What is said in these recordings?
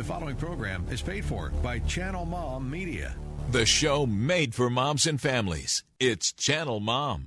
The following program is paid for by Channel Mom Media. The show made for moms and families. It's Channel Mom.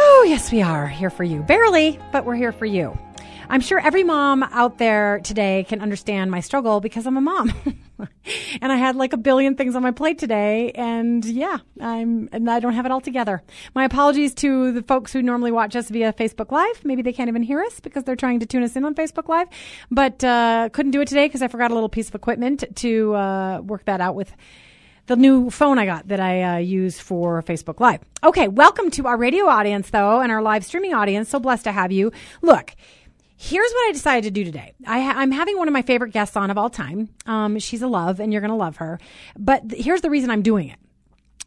Oh, yes, we are here for you. Barely, but we're here for you. I'm sure every mom out there today can understand my struggle because I'm a mom. and I had like a billion things on my plate today. And yeah, I'm, and I don't have it all together. My apologies to the folks who normally watch us via Facebook Live. Maybe they can't even hear us because they're trying to tune us in on Facebook Live, but, uh, couldn't do it today because I forgot a little piece of equipment to, uh, work that out with the new phone I got that I uh, use for Facebook Live. Okay, welcome to our radio audience, though, and our live streaming audience. So blessed to have you. Look, here's what I decided to do today. I am having one of my favorite guests on of all time. Um, she's a love, and you're going to love her. But th- here's the reason I'm doing it.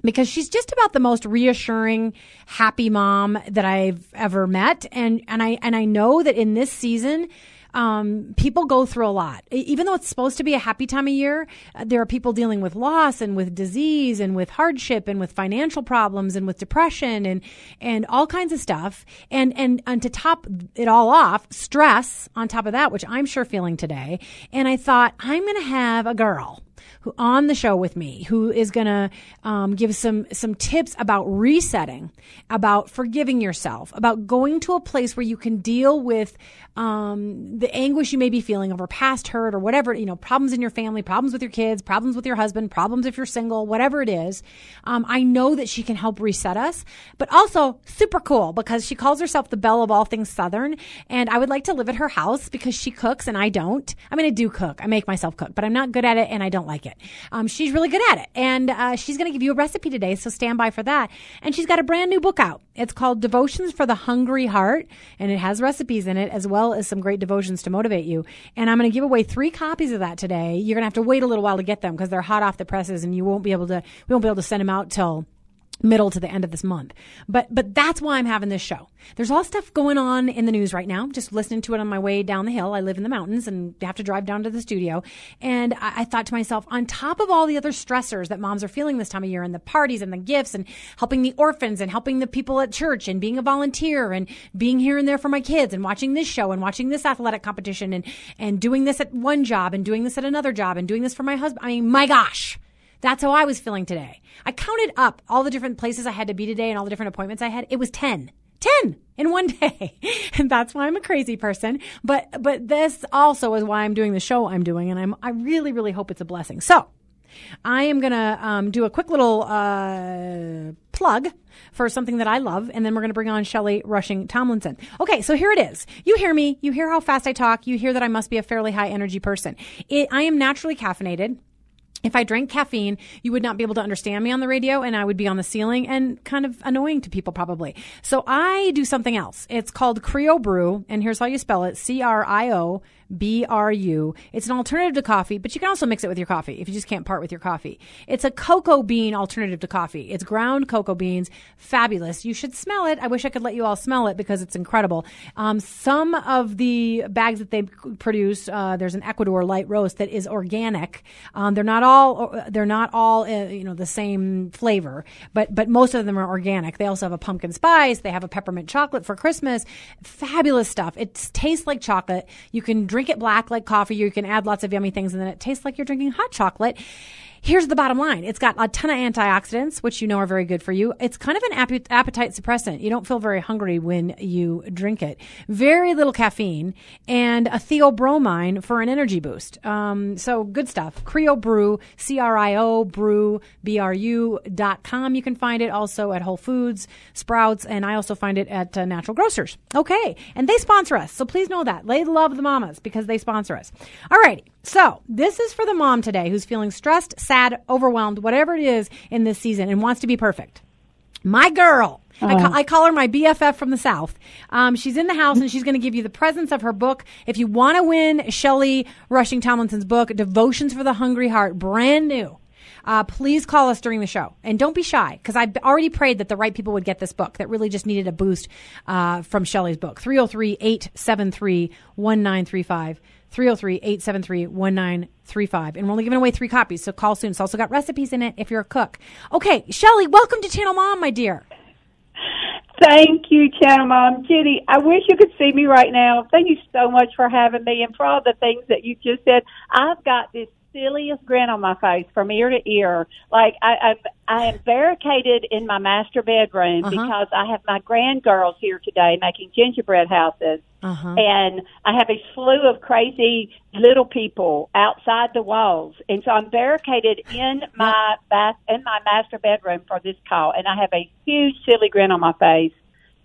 Because she's just about the most reassuring, happy mom that I've ever met, and and I and I know that in this season, um, people go through a lot. Even though it's supposed to be a happy time of year, uh, there are people dealing with loss and with disease and with hardship and with financial problems and with depression and and all kinds of stuff. And and and to top it all off, stress on top of that, which I'm sure feeling today. And I thought I'm going to have a girl who on the show with me who is going to um, give some some tips about resetting, about forgiving yourself, about going to a place where you can deal with um, the anguish you may be feeling over past hurt or whatever you know problems in your family, problems with your kids, problems with your husband, problems if you're single, whatever it is. Um, I know that she can help reset us, but also super cool because she calls herself the belle of all things Southern, and I would like to live at her house because she cooks and I don't. I mean, I do cook. I make myself cook, but I'm not good at it and I don't like it. Um, she's really good at it. And uh, she's going to give you a recipe today, so stand by for that. And she's got a brand new book out. It's called Devotions for the Hungry Heart, and it has recipes in it as well as some great devotions to motivate you. And I'm going to give away three copies of that today. You're going to have to wait a little while to get them because they're hot off the presses, and you won't be able to. We won't be able to send them out till middle to the end of this month. But but that's why I'm having this show. There's all stuff going on in the news right now. Just listening to it on my way down the hill. I live in the mountains and have to drive down to the studio. And I, I thought to myself, on top of all the other stressors that moms are feeling this time of year, and the parties and the gifts, and helping the orphans, and helping the people at church, and being a volunteer, and being here and there for my kids, and watching this show, and watching this athletic competition, and and doing this at one job, and doing this at another job, and doing this for my husband. I mean, my gosh. That's how I was feeling today. I counted up all the different places I had to be today and all the different appointments I had. It was 10. 10 in one day. And that's why I'm a crazy person. But, but this also is why I'm doing the show I'm doing. And I'm, I really, really hope it's a blessing. So I am going to um, do a quick little uh, plug for something that I love, and then we're going to bring on Shellie Rushing Tomlinson. Okay, so here it is. You hear me. You hear how fast I talk. You hear that I must be a fairly high energy person. It, I am naturally caffeinated if I drank caffeine, you would not be able to understand me on the radio and I would be on the ceiling and kind of annoying to people probably. So I do something else. It's called Crio Bru and here's how you spell it. C-R-I-O B R U. It's an alternative to coffee, but you can also mix it with your coffee if you just can't part with your coffee. It's a cocoa bean alternative to coffee. It's ground cocoa beans. Fabulous. You should smell it. I wish I could let you all smell it because it's incredible. Um, some of the bags that they produce, uh, there's an Ecuador light roast that is organic. Um, they're not all, they're not all, uh, you know, the same flavor, but, but most of them are organic. They also have a pumpkin spice. They have a peppermint chocolate for Christmas. Fabulous stuff. It tastes like chocolate. You can drink drink it black like coffee. You can add lots of yummy things and then it tastes like you're drinking hot chocolate. Here's the bottom line. It's got a ton of antioxidants, which you know are very good for you. It's kind of an appetite suppressant. You don't feel very hungry when you drink it. Very little caffeine and a theobromine for an energy boost. Um, so good stuff. Crio Bru, C-R-I-O Brew, B-R-U dot com. You can find it also at Whole Foods, Sprouts, and I also find it at uh, Natural Grocers. Okay. And they sponsor us. So please know that. They love the mamas because they sponsor us. All righty. So this is for the mom today who's feeling stressed, sad, overwhelmed, whatever it is in this season and wants to be perfect. My girl. I, ca- I, call her my BFF from the South. Um, she's in the house and she's going to give you the presence of her book. If you want to win Shellie Rushing Tomlinson's book, Devotions for the Hungry Heart, brand new. uh, please call us during the show. And don't be shy, because I've already prayed that the right people would get this book that really just needed a boost uh, from Shellie's book. 303 873 1935. 303 873 1935. And we're only giving away three copies, so call soon. It's also got recipes in it if you're a cook. Okay, Shellie, welcome to Channel Mom, my dear. Thank you, Channel Mom. Jenny, I wish you could see me right now. Thank you so much for having me and for all the things that you just said. I've got this silliest grin on my face from ear to ear. Like I, I, I am barricaded in my master bedroom Uh-huh. because I have my grand girls here today making gingerbread houses, Uh-huh. and I have a slew of crazy little people outside the walls, and so I'm barricaded in my bath in my master bedroom for this call, and I have a huge silly grin on my face.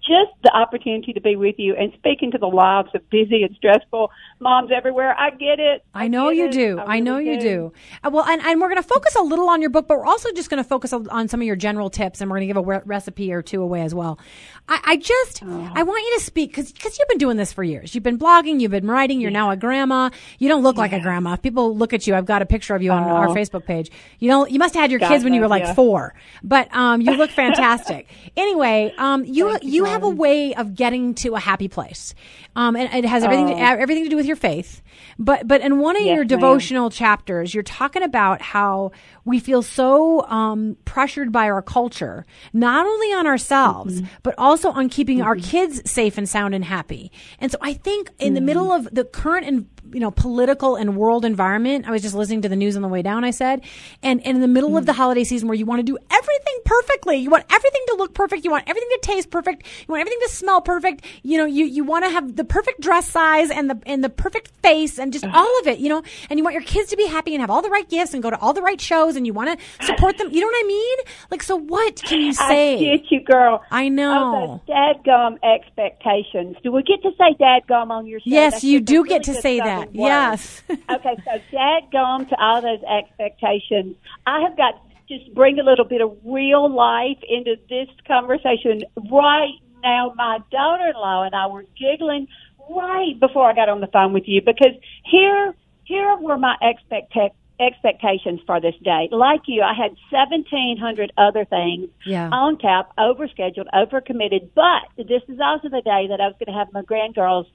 Just the opportunity to be with you and speak into the lives of busy and stressful moms everywhere. I get it. I know get you it. do. I, really know you do. Uh, well, and, and we're going to focus a little on your book, but we're also just going to focus on some of your general tips, and we're going to give a re- recipe or two away as well. I, I just, Oh. I want you to speak because you've been doing this for years. You've been blogging, you've been writing. You're now a grandma. You don't look like a grandma. If people look at you, I've got a picture of you on our Facebook page. You know, you must have had your kids when you were like Oh. yeah. four, but um, you look fantastic. anyway, um, you you, have a way of getting to a happy place, um, and it has everything to, everything to do with your faith. But but in one of Oh. Yes, your ma'am. devotional chapters, you're talking about how we feel so um, pressured by our culture, not only on ourselves, Mm-hmm. but also on keeping our kids safe and sound and happy. And so I think in the middle Mm-hmm. of the current and you know political and world environment, I was just listening to the news on the way down. I said, and, and in the middle of Mm. the holiday season where you want to do everything perfectly, you want everything to look perfect, you want everything to taste perfect, you want everything to smell perfect. You know, you you want to have the perfect dress size and the and the perfect face and just all of it. You know, and you want your kids to be happy and have all the right gifts and go to all the right shows and you want to support them. You know what I mean? Like, so what can you say? I get you, girl. I know. Dadgum expectations. Do we get to say dadgum on your show? Yes, That's you do really get to say that. Word. Yes. okay, so Dad, dadgum to all those expectations. I have got to just bring a little bit of real life into this conversation right now. My daughter-in-law and I were giggling right before I got on the phone with you because here, here were my expectations expectations for this day. Like you, I had 1700 other things Yeah. on tap, overscheduled, overcommitted, but this is also the day that I was going to have my grandgirls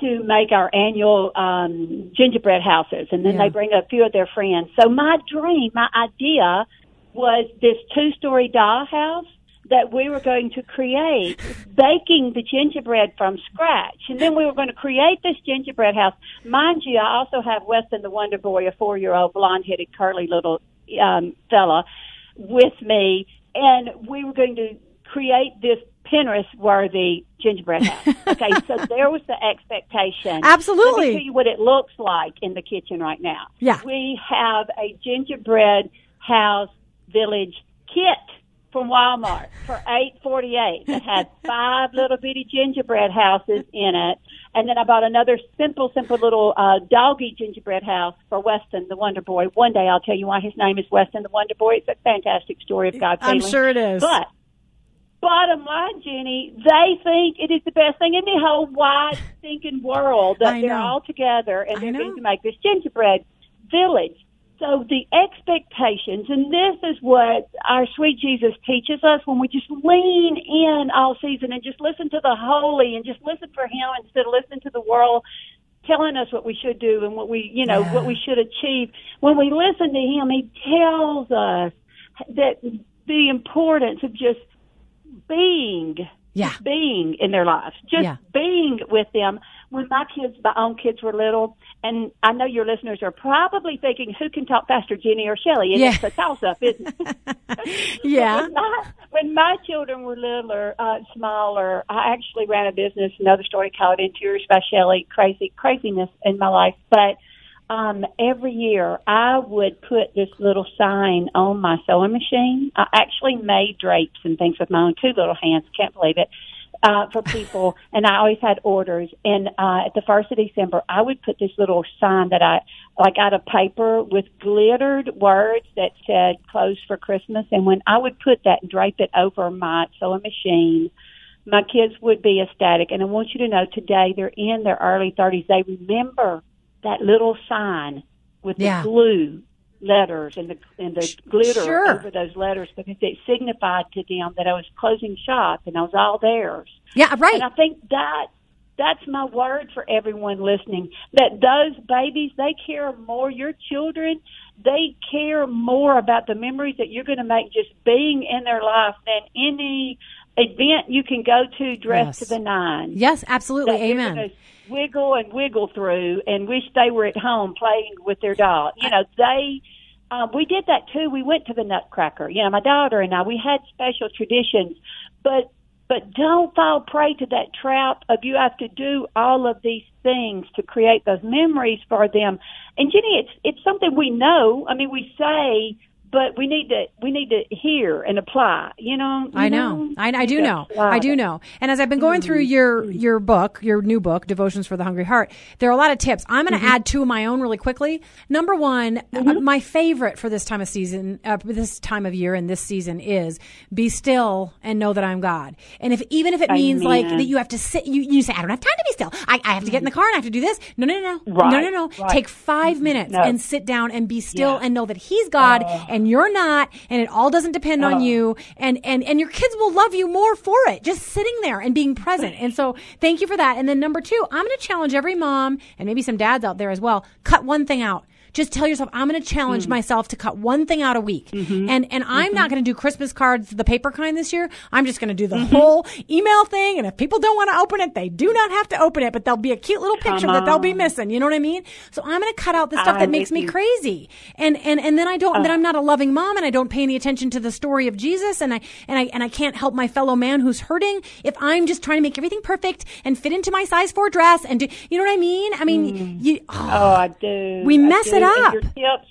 to make our annual um, gingerbread houses, and then Yeah. they bring a few of their friends. So my dream, my idea was this two-story doll house that we were going to create, baking the gingerbread from scratch, and then we were going to create this gingerbread house. Mind you, I also have Weston the Wonder Boy, a four-year-old blonde-headed, curly little um, fella, with me, and we were going to create this Pinterest-worthy gingerbread house. Okay, so there was the expectation. Absolutely. Let me tell you what it looks like in the kitchen right now. Yeah. We have a gingerbread house village kit from Walmart for eight forty eight that had five little bitty gingerbread houses in it. And then I bought another simple, simple little uh doggy gingerbread house for Weston the Wonder Boy. One day I'll tell you why his name is Weston the Wonder Boy. It's a fantastic story of God's I'm healing. sure it is. But bottom line, Jenny, they think it is the best thing in the whole wide thinking world that they're all together and they're going to make this gingerbread village. So the expectations, and this is what our sweet Jesus teaches us when we just lean in all season and just listen to the holy and just listen for Him instead of listening to the world telling us what we should do and what we, you know, Yeah. what we should achieve. When we listen to Him, He tells us that the importance of just being Yeah. being in their lives, just Yeah. being with them. When my kids, my own kids were little, and I know your listeners are probably thinking, who can talk faster, Jenny or Shellie? And Yeah. it's a toss up, isn't it? Yeah. When my, when my children were littler, uh, smaller, I actually ran a business, another story called Interiors by Shellie, crazy, craziness in my life. But um, every year I would put this little sign on my sewing machine. I actually made drapes and things with my own two little hands. Can't believe it. Uh, for people, and I always had orders. And uh, at the first of December, I would put this little sign that I, like out of paper with glittered words that said "closed for Christmas." And when I would put that and drape it over my sewing machine, my kids would be ecstatic. And I want you to know today they're in their early 30s. They remember that little sign with Yeah. the glue letters and the and the glitter Sure. over those letters because it signified to them that I was closing shop and I was all theirs. Yeah, right. And I think that that's my word for everyone listening. That those babies, they care more. Your children, they care more about the memories that you're going to make just being in their life than any event you can go to dressed Yes. to the nine. yes, absolutely. Amen. Wiggle and wiggle through, and wish they were at home playing with their doll. You know, they. Um, we did that too. We went to the Nutcracker. You know, my daughter and I. We had special traditions, but but don't fall prey to that trap of you have to do all of these things to create those memories for them. And Jenny, it's it's something we know. I mean, we say, but we need to we need to hear and apply. You know. you I know. I, I do know. I do know. And as I've been going through mm-hmm. your your book, your new book, Devotions for the Hungry Heart, there are a lot of tips. I'm going to mm-hmm. add two of my own really quickly. Number one, uh, mm-hmm. my favorite for this time of season, uh, this time of year, and this season is be still and know that I'm God. And if even if it means like that you have to sit, you you say I don't have time to be still. I, I have to get in the car and I have to do this. No, no, no, no, Right, no, no, no. right. Take five minutes No. and sit down and be still Yeah. and know that He's God oh. And you're not, and it all doesn't depend on Oh. you and and and your kids will love you more for it just sitting there and being present. And so thank you for that. And then number two i'm going to challenge every mom and maybe some dads out there as well cut one thing out just tell yourself i'm going to challenge Mm. myself to cut one thing out a week Mm-hmm. and and i'm not going to do christmas cards the paper kind this year i'm just going to do the Mm-hmm. whole email thing and if people don't want to open it they do not have to open it but there'll be a cute little picture that they'll be missing you know what i mean so i'm going to cut out the stuff that I'm makes me you. crazy and and and then i don't then i'm not a loving mom and i don't pay any attention to the story of jesus and i and i and i can't help my fellow man who's hurting if i'm just trying to make everything perfect and fit into my size four dress and do you know what i mean i mean you Oh, I do. We I mess do. it And your tips,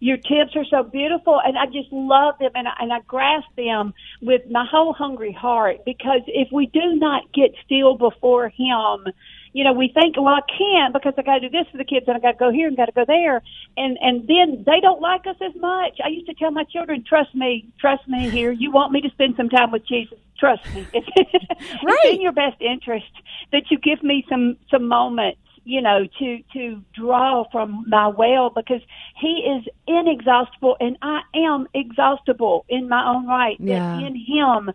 your tips are so beautiful, and I just love them, and I, and I grasp them with my whole hungry heart. Because if we do not get still before Him, you know, we think, well, I can't because I got to do this for the kids, and I got to go here and got to go there, and and then they don't like us as much. I used to tell my children, trust me, trust me here. You want me to spend some time with Jesus? Trust me. It's, it's Right. in your best interest that you give me some some moments you know, to to draw from my well because he is inexhaustible and I am exhaustible in my own right. Yeah. in him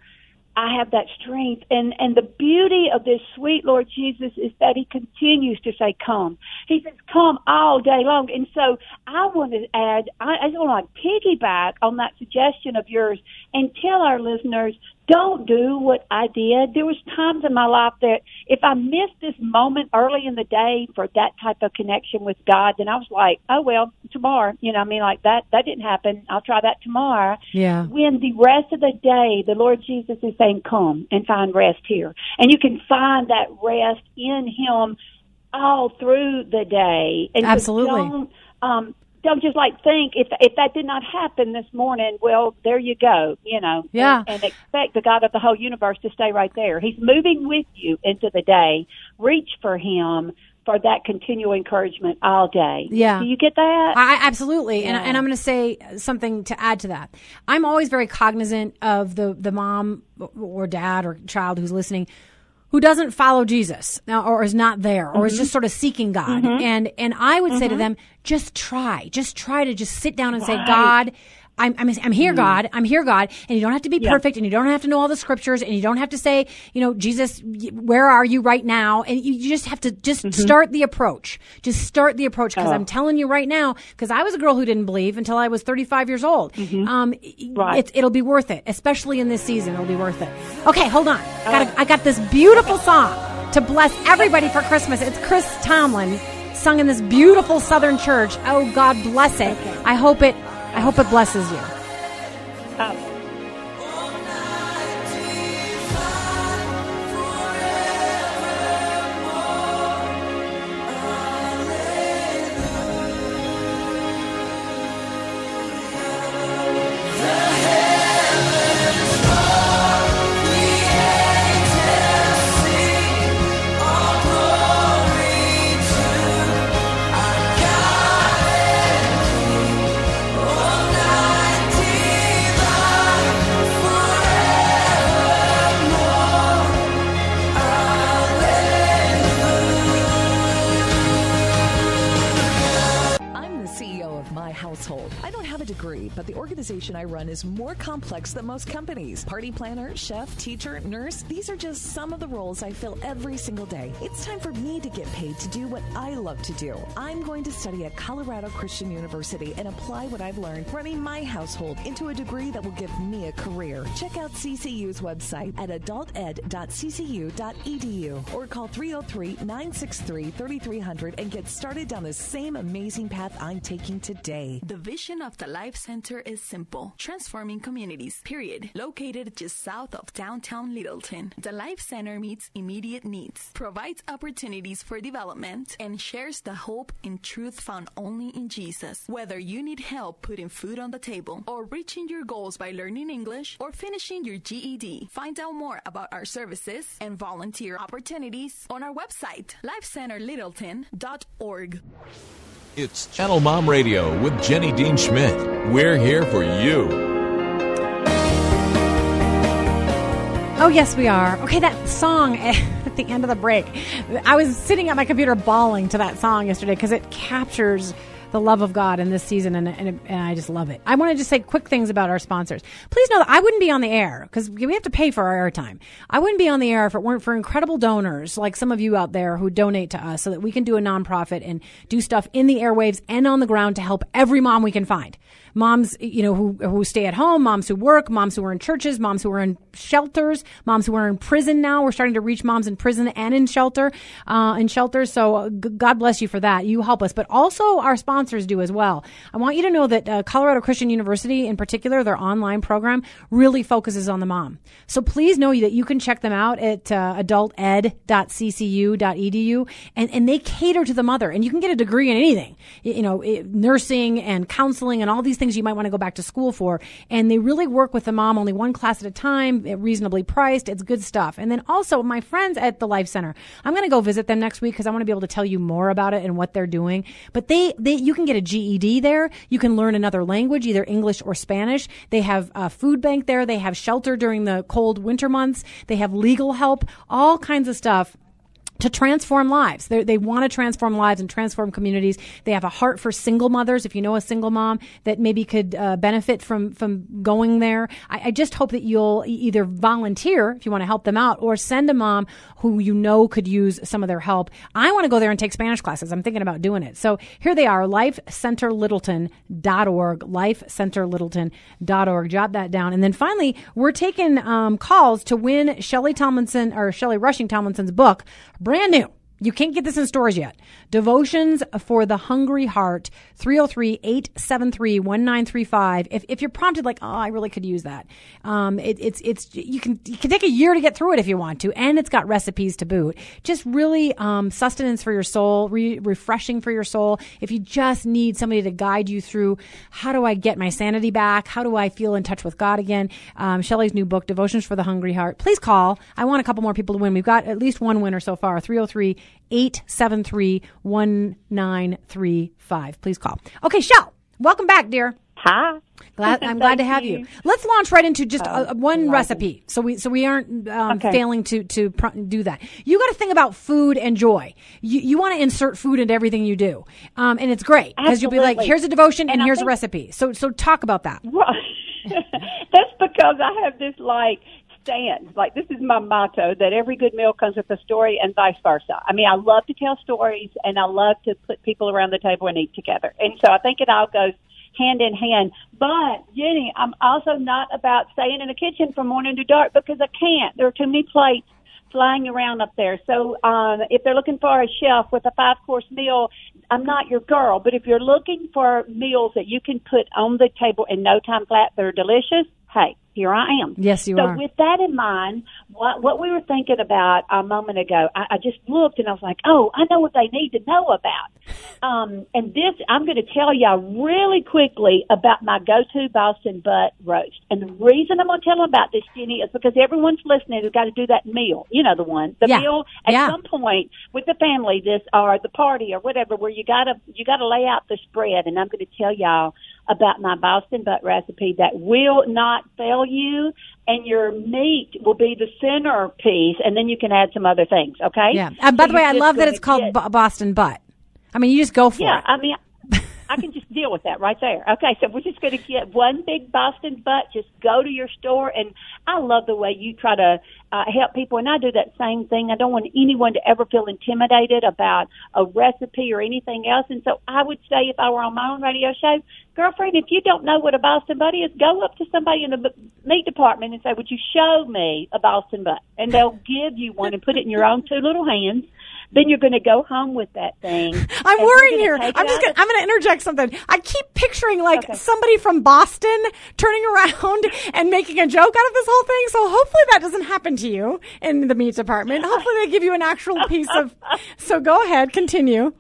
I have that strength and and the beauty of this sweet Lord Jesus is that he continues to say come. He says come all day long. And so I want to add I, I just want to piggyback on that suggestion of yours and tell our listeners don't do what I did. There was times in my life that if I missed this moment early in the day for that type of connection with God, then I was like, oh well, tomorrow. You know, I mean, like that that didn't happen. I'll try that tomorrow. Yeah. When the rest of the day, the Lord Jesus is saying, come and find rest here, and you can find that rest in Him all through the day. And so Absolutely. don't, um, don't just like think if if that did not happen this morning, well, there you go, you know. Yeah. And, and expect the God of the whole universe to stay right there. He's moving with you into the day. Reach for Him for that continual encouragement all day. Yeah. Do you get that? I, I- absolutely, and, and I'm going to say something to add to that. I'm always very cognizant of the the mom or dad or child who's listening who doesn't follow Jesus or is not there, or Mm-hmm. is just sort of seeking God. And and I would say to them, just try, just try to just sit down and say, God. I'm, I'm, I'm here, mm. God. I'm here, God. And you don't have to be Yeah. perfect and you don't have to know all the scriptures and you don't have to say, you know, Jesus, where are you right now? And you, you just have to just mm-hmm. start the approach. Just start the approach because uh-huh. I'm telling you right now, because I was a girl who didn't believe until I was 35 years old. Mm-hmm. Um, Right. it's, it'll be worth it, especially in this season. It'll be worth it. Okay, hold on. Got uh-huh. I got this beautiful song to bless everybody for Christmas. It's Chris Tomlin sung in this beautiful Southern church. Oh, God bless it. I hope it. I hope it blesses you. Oh. Is more complex than most companies. Party planner, chef, teacher, nurse, these are just some of the roles I fill every single day. It's time for me to get paid to do what I love to do. I'm going to study at Colorado Christian University and apply what I've learned running my household into a degree that will give me a career. Check out CCU's website at adulted.ccu.edu or call 303 963 3300 and get started down the same amazing path I'm taking today. The vision of the Life Center is simple transforming communities, period. Located just south of downtown Littleton, the Life Center meets immediate needs, provides opportunities for development, and shares the hope and truth found only in Jesus. Whether you need help putting food on the table, or reaching your goals by learning English, or finishing your GED, find out more about our services and volunteer opportunities on our website, lifecenterlittleton.org. It's Channel Mom Radio with Jenny Dean Schmidt. We're here for you. Oh, yes, we are. Okay, that song at the end of the break. I was sitting at my computer bawling to that song yesterday because it captures the love of God in this season, and, and, and I just love it. I want to just say quick things about our sponsors. Please know that I wouldn't be on the air because we have to pay for our airtime. I wouldn't be on the air if it weren't for incredible donors like some of you out there who donate to us so that we can do a nonprofit and do stuff in the airwaves and on the ground to help every mom we can find moms, you know, who, who stay at home, moms who work, moms who are in churches, moms who are in shelters, moms who are in prison now. We're starting to reach moms in prison and in shelter, uh, in shelters. So uh, God bless you for that. You help us, but also our sponsors do as well. I want you to know that uh, Colorado Christian University, in particular, their online program really focuses on the mom. So please know that you can check them out at uh, adulted.ccu.edu, and and they cater to the mother, and you can get a degree in anything, you know, nursing and counseling and all these things you might want to go back to school for. And they really work with the mom, only one class at a time, eh, reasonably priced. It's good stuff. And then also my friends at the Life Center, I'm going to go visit them next week because I want to be able to tell you more about it and what they're doing. But they, they, you can get a GED there. You can learn another language, either English or Spanish. They have a food bank there. They have shelter during the cold winter months. They have legal help, all kinds of stuff to transform lives. They're, they want to transform lives and transform communities. They have a heart for single mothers. If you know a single mom that maybe could uh, benefit from from going there, I, I, just hope that you'll either volunteer if you want to help them out, or send a mom who you know could use some of their help. I want to go there and take Spanish classes. I'm thinking about doing it. So here they are: lifecenterlittleton.org, lifecenterlittleton.org. Jot that down. And then finally, we're taking um, calls to win Shellie Tomlinson or Shellie Rushing Tomlinson's book brand new. You can't get this in stores yet. Devotions for the Hungry Heart, 303-873-1935. If, if you're prompted like, oh, I really could use that. Um, it, it's, it's, you can, you can take a year to get through it if you want to. And it's got recipes to boot. Just really, um, sustenance for your soul, re- refreshing for your soul. If you just need somebody to guide you through, how do I get my sanity back? How do I feel in touch with God again? Um, Shellie's new book, Devotions for the Hungry Heart. Please call. I want a couple more people to win. We've got at least one winner so far, 303 873 1935. Please call. Okay, Shell, welcome back, dear. Hi. Glad, I'm glad to have you. you. Let's launch right into just uh, one recipe, so we so we aren't um, okay. failing to to pr- do that. You got to think about food and joy. You you want to insert food into everything you do, um, and it's great because you'll be like, here's a devotion and, and here's think, a recipe. So so talk about that. Right. That's because I have this like stand. Like this is my motto that every good meal comes with a story and vice versa. I mean, I love to tell stories and I love to put people around the table and eat together. And so I think it all goes hand in hand. But Jenny, I'm also not about staying in the kitchen from morning to dark because I can't. There are too many plates flying around up there. So um, if they're looking for a chef with a five course meal, I'm not your girl. But if you're looking for meals that you can put on the table in no time flat, they're delicious. Hey, here I am. Yes, you so are. So with that in mind, what what we were thinking about a moment ago, I, I just looked and I was like, oh, I know what they need to know about. Um, and this, I'm going to tell y'all really quickly about my go-to Boston butt roast. And the reason I'm going to tell them about this, Jenny, is because everyone's listening who's got to do that meal. You know the one, the yeah. meal at yeah. some point with the family, this or the party or whatever, where you got to you got to lay out the spread. And I'm going to tell y'all about my Boston butt recipe that will not fail you and your meat will be the centerpiece and then you can add some other things, okay? Yeah. Uh, by so the way, I love that it's called get, Boston butt. I mean, you just go for yeah, it. Yeah, I mean I can just deal with that right there. Okay, so we're just going to get one big Boston butt. Just go to your store, and I love the way you try to uh, help people, and I do that same thing. I don't want anyone to ever feel intimidated about a recipe or anything else. And so I would say, if I were on my own radio show, girlfriend, if you don't know what a Boston butt is, go up to somebody in the meat department and say, "Would you show me a Boston butt?" And they'll give you one and put it in your own two little hands then you're going to go home with that thing. I'm worrying here. I'm just gonna, I'm going to interject something. I keep picturing like okay. somebody from Boston turning around and making a joke out of this whole thing. So hopefully that doesn't happen to you in the meat department. Hopefully they give you an actual piece of. So go ahead, continue.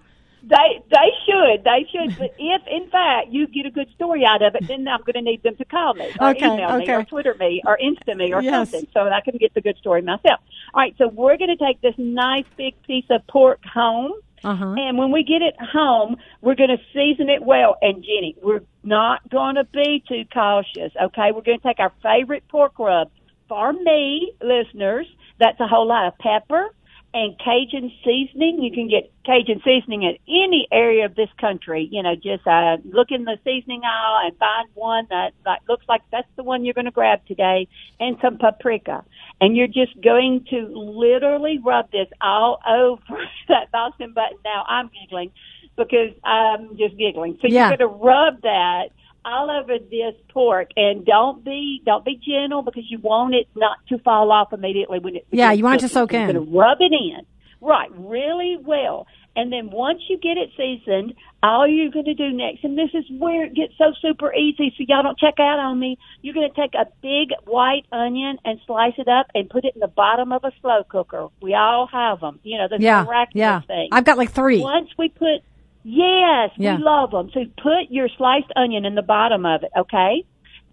They they should they should. But if in fact you get a good story out of it, then I'm going to need them to call me or okay, email okay. me or Twitter me or Insta me or yes. something, so that I can get the good story myself. All right, so we're going to take this nice big piece of pork home. Uh-huh. And when we get it home, we're going to season it well. And Jenny, we're not going to be too cautious. Okay, we're going to take our favorite pork rub. For me, listeners, that's a whole lot of pepper, and Cajun seasoning. You can get Cajun seasoning at any area of this country. You know, just uh, look in the seasoning aisle and find one that, that looks like that's the one you're going to grab today, and some paprika. And you're just going to literally rub this all over that Boston button. Now I'm giggling because I'm just giggling. So yeah. you're going to rub that all over this pork. And don't be don't be gentle because you want it not to fall off immediately when it yeah you want it to soak in you're going to rub it in. Right really well. And then once you get it seasoned all you're going to do next and this is where it gets so super easy so y'all don't check out on me. You're going to take a big white onion and slice it up and put it in the bottom of a slow cooker. We all have them you know the yeah miraculous yeah. thing. I've got like three. Once we put Yes, yeah. we love them. So put your sliced onion in the bottom of it, okay?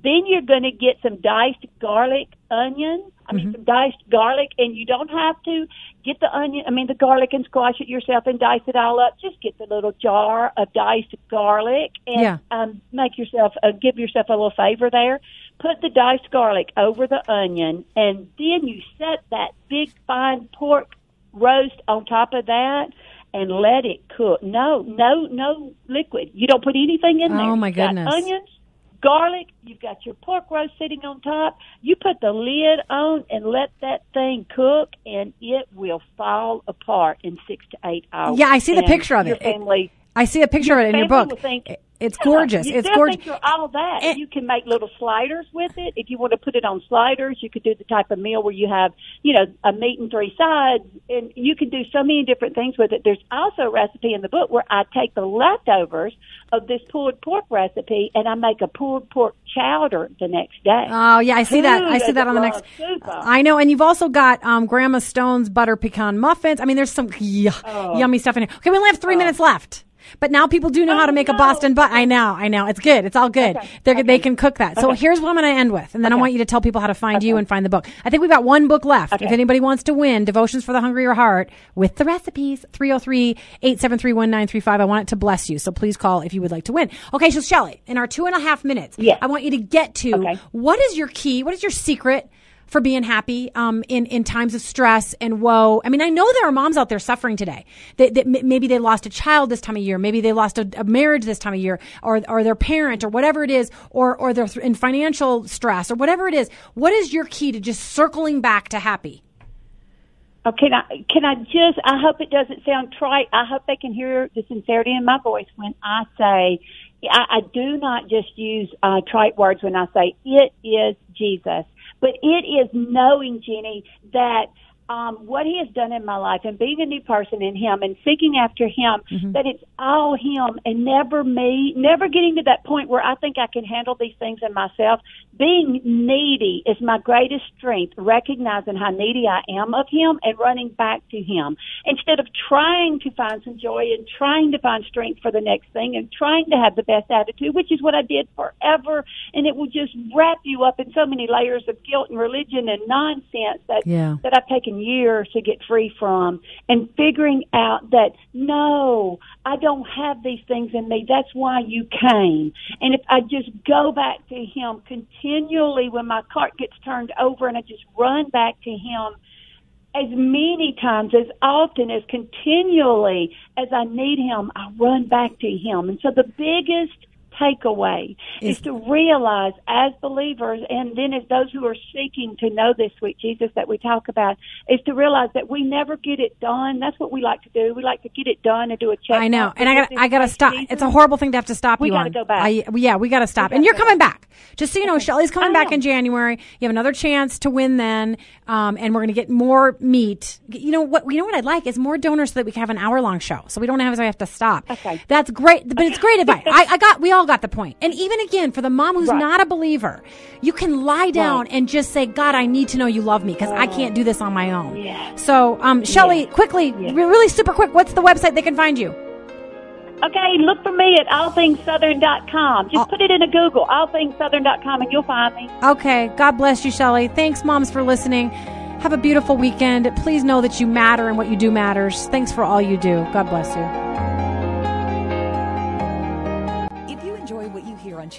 Then you're going to get some diced garlic onion. I mean, mm-hmm. some diced garlic, and you don't have to get the onion. I mean, the garlic and squash it yourself and dice it all up. Just get the little jar of diced garlic and yeah. um, make yourself uh, give yourself a little favor there. Put the diced garlic over the onion, and then you set that big fine pork roast on top of that and let it cook. No, no, no liquid. You don't put anything in there. Oh my You've goodness. onions, garlic. You've got your pork roast sitting on top. You put the lid on and let that thing cook, and it will fall apart in six to eight hours. Yeah, I see the And picture of your it. Family, I see a picture of it in your book. think, it's yeah, gorgeous. You it's gorgeous. Think you're all that. You can make little sliders with it. If you want to put it on sliders, you could do the type of meal where you have, you know, a meat and three sides, and you can do so many different things with it. There's also a recipe in the book where I take the leftovers of this pulled pork recipe and I make a pulled pork chowder the next day. Oh yeah, I see that. I see that on the next. soup? I know, and you've also got um, Grandma Stone's butter pecan muffins. I mean, there's some y- Oh. yummy stuff in here. Okay, we only have three minutes left. But now people do know how to Oh, make a. Boston butt. I know, I know. It's good. It's all good. Okay, They're, okay. They can cook that. So here's what I'm going to end with. And then I want you to tell people how to find you and find the book. I think we've got one book left. Okay. If anybody wants to win Devotions for the Hungrier Heart with the recipes, 303-873-1935. I want it to bless you. So please call if you would like to win. Okay, so Shellie, in our two and a half minutes, Yes. I want you to get to Okay. what is your key? What is your secret? For being happy um, in in times of stress and woe. I mean, I know there are moms out there suffering today. That, that maybe they lost a child this time of year, maybe they lost a, a marriage this time of year, or or their parent, or whatever it is, or or they're in financial stress, or whatever it is. What is your key to just circling back to happy? Oh, can I can I just? I hope it doesn't sound trite. I hope they can hear the sincerity in my voice when I say. I, I do not just use uh, trite words when I say it is Jesus, but it is knowing Jenny that um, what He has done in my life and being a new person in Him and seeking after Him, Mm-hmm. that it's all Him and never me. Never getting to that point where I think I can handle these things in myself. Being needy is my greatest strength. Recognizing how needy I am of Him and running back to Him instead of trying to find some joy and trying to find strength for the next thing and trying to have the best attitude, which is what I did forever. And it will just wrap you up in so many layers of guilt and religion and nonsense that Yeah. that I've taken years to get free from and figuring out that no, I don't have these things in me. That's why you came. And if I just go back to him continually when my cart gets turned over and I just run back to him, as many times, as often, as continually as I need Him, I run back to Him. And so the biggest takeaway is, is to realize as believers and then as those who are seeking to know this sweet Jesus that we talk about is to realize that we never get it done. That's what we like to do. We like to get it done and do a check. I know. And I got I got to stop. Jesus. It's a horrible thing to have to stop we you gotta on. go back. I, yeah, we got to stop. And you're coming back. Just so you know, okay. Shellie's coming back in January. You have another chance to win then. Um, and we're going to get more meat. You know what? You know what I'd like is more donors so that we can have an hour long show, so we don't have we have to stop. Okay, that's great. But it's great advice. I, I, got. We all got the point. And even again, for the mom who's right. not a believer, you can lie down right. and just say, "God, I need to know you love me because. I can't do this on my own." Yeah. So, um, Shellie, yeah. quickly, yeah. really super quick. What's the website they can find you? Okay, look for me at allthingssouthern.com. Just put it in a Google, allthingssouthern.com, and you'll find me. Okay. God bless you, Shellie. Thanks, moms, for listening. Have a beautiful weekend. Please know that you matter and what you do matters. Thanks for all you do. God bless you.